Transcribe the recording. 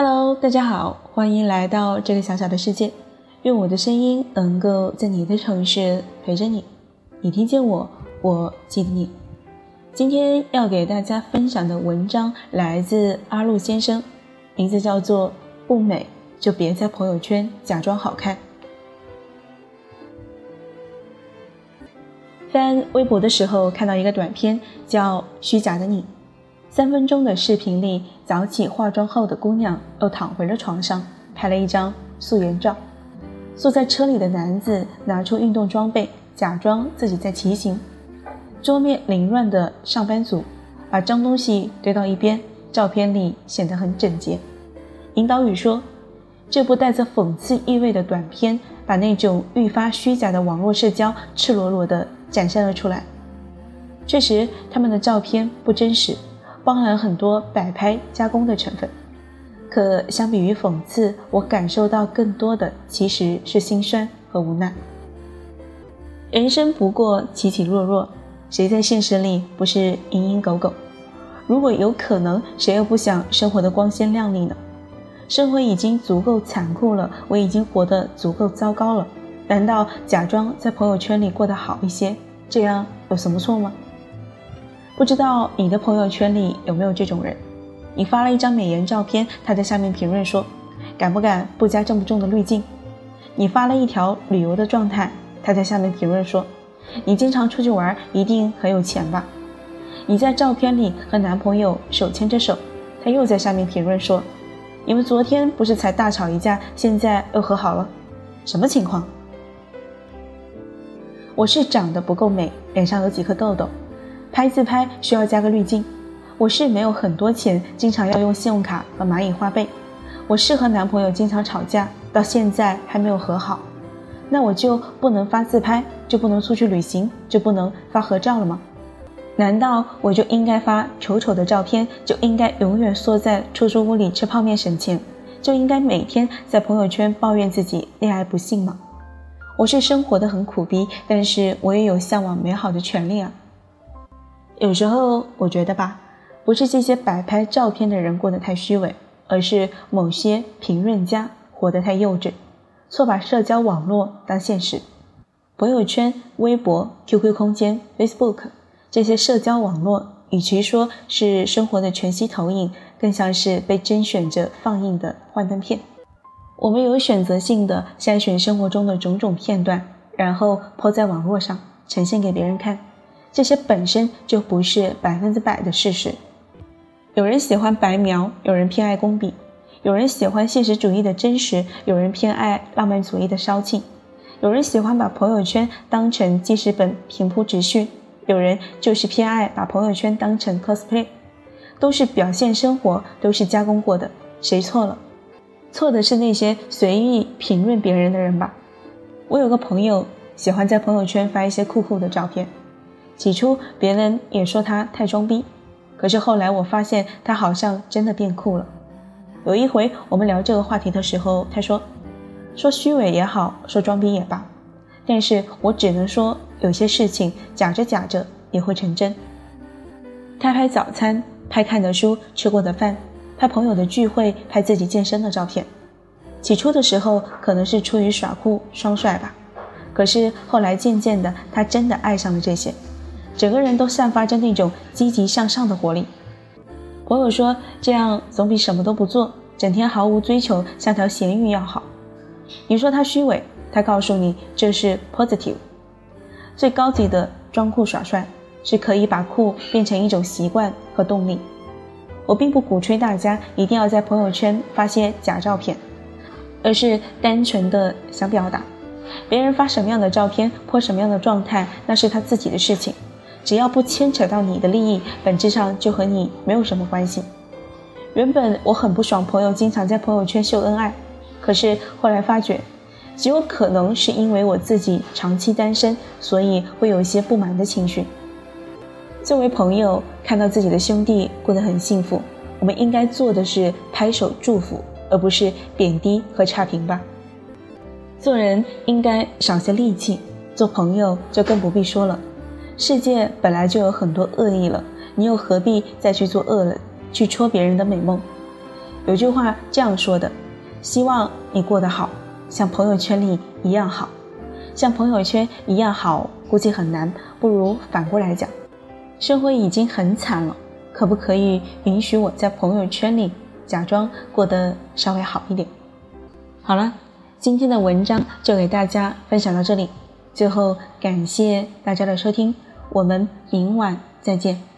Hello，大家好，欢迎来到这个小小的世界。愿我的声音能够在你的城市陪着你。你听见我，我记得你。今天要给大家分享的文章来自阿路先生，名字叫做《不美就别在朋友圈假装好看》。翻微博的时候看到一个短片，叫《虚假的你》。三分钟的视频里，早起化妆后的姑娘又躺回了床上，拍了一张素颜照。坐在车里的男子拿出运动装备，假装自己在骑行。桌面凌乱的上班族把脏东西堆到一边，照片里显得很整洁。引导语说：“这部带着讽刺意味的短片，把那种愈发虚假的网络社交赤裸裸地展现了出来。确实，他们的照片不真实。”包含很多摆拍加工的成分，可相比于讽刺，我感受到更多的其实是心酸和无奈。人生不过起起落落，谁在现实里不是蝇营狗苟？如果有可能，谁又不想生活的光鲜亮丽呢？生活已经足够残酷了，我已经活得足够糟糕了，难道假装在朋友圈里过得好一些，这样有什么错吗？不知道你的朋友圈里有没有这种人？你发了一张美颜照片，他在下面评论说：“敢不敢不加这么重的滤镜？”你发了一条旅游的状态，他在下面评论说：“你经常出去玩，一定很有钱吧？”你在照片里和男朋友手牵着手，他又在下面评论说：“你们昨天不是才大吵一架，现在又和好了？什么情况？”我是长得不够美，脸上有几颗痘痘。拍自拍需要加个滤镜，我是没有很多钱，经常要用信用卡和蚂蚁花呗。我是和男朋友经常吵架，到现在还没有和好。那我就不能发自拍，就不能出去旅行，就不能发合照了吗？难道我就应该发丑丑的照片，就应该永远缩在出租屋里吃泡面省钱，就应该每天在朋友圈抱怨自己恋爱不幸吗？我是生活的很苦逼，但是我也有向往美好的权利啊。有时候我觉得吧，不是这些摆拍照片的人过得太虚伪，而是某些评论家活得太幼稚，错把社交网络当现实。朋友圈、微博、QQ 空间、Facebook 这些社交网络，与其说是生活的全息投影，更像是被甄选着放映的幻灯片。我们有选择性的筛选生活中的种种片段，然后抛在网络上，呈现给别人看。这些本身就不是百分之百的事实。有人喜欢白描，有人偏爱工笔；有人喜欢现实主义的真实，有人偏爱浪漫主义的骚气；有人喜欢把朋友圈当成记事本平铺直叙，有人就是偏爱把朋友圈当成 cosplay。都是表现生活，都是加工过的，谁错了？错的是那些随意评论别人的人吧。我有个朋友喜欢在朋友圈发一些酷酷的照片。起初别人也说他太装逼，可是后来我发现他好像真的变酷了。有一回我们聊这个话题的时候，他说：“说虚伪也好，说装逼也罢，但是我只能说有些事情假着假着也会成真。”他拍早餐，拍看的书，吃过的饭，拍朋友的聚会，拍自己健身的照片。起初的时候可能是出于耍酷双帅吧，可是后来渐渐的，他真的爱上了这些。整个人都散发着那种积极向上的活力。朋友说：“这样总比什么都不做，整天毫无追求，像条咸鱼要好。”你说他虚伪，他告诉你这是 positive。最高级的装酷耍帅，是可以把酷变成一种习惯和动力。我并不鼓吹大家一定要在朋友圈发些假照片，而是单纯的想表达，别人发什么样的照片，泼什么样的状态，那是他自己的事情。只要不牵扯到你的利益，本质上就和你没有什么关系。原本我很不爽朋友经常在朋友圈秀恩爱，可是后来发觉，极有可能是因为我自己长期单身，所以会有一些不满的情绪。作为朋友，看到自己的兄弟过得很幸福，我们应该做的是拍手祝福，而不是贬低和差评吧。做人应该少些戾气，做朋友就更不必说了。世界本来就有很多恶意了，你又何必再去做恶人，去戳别人的美梦？有句话这样说的：希望你过得好，像朋友圈里一样好。像朋友圈一样好，估计很难，不如反过来讲，生活已经很惨了，可不可以允许我在朋友圈里假装过得稍微好一点？好了，今天的文章就给大家分享到这里。最后感谢大家的收听，我们明晚再见。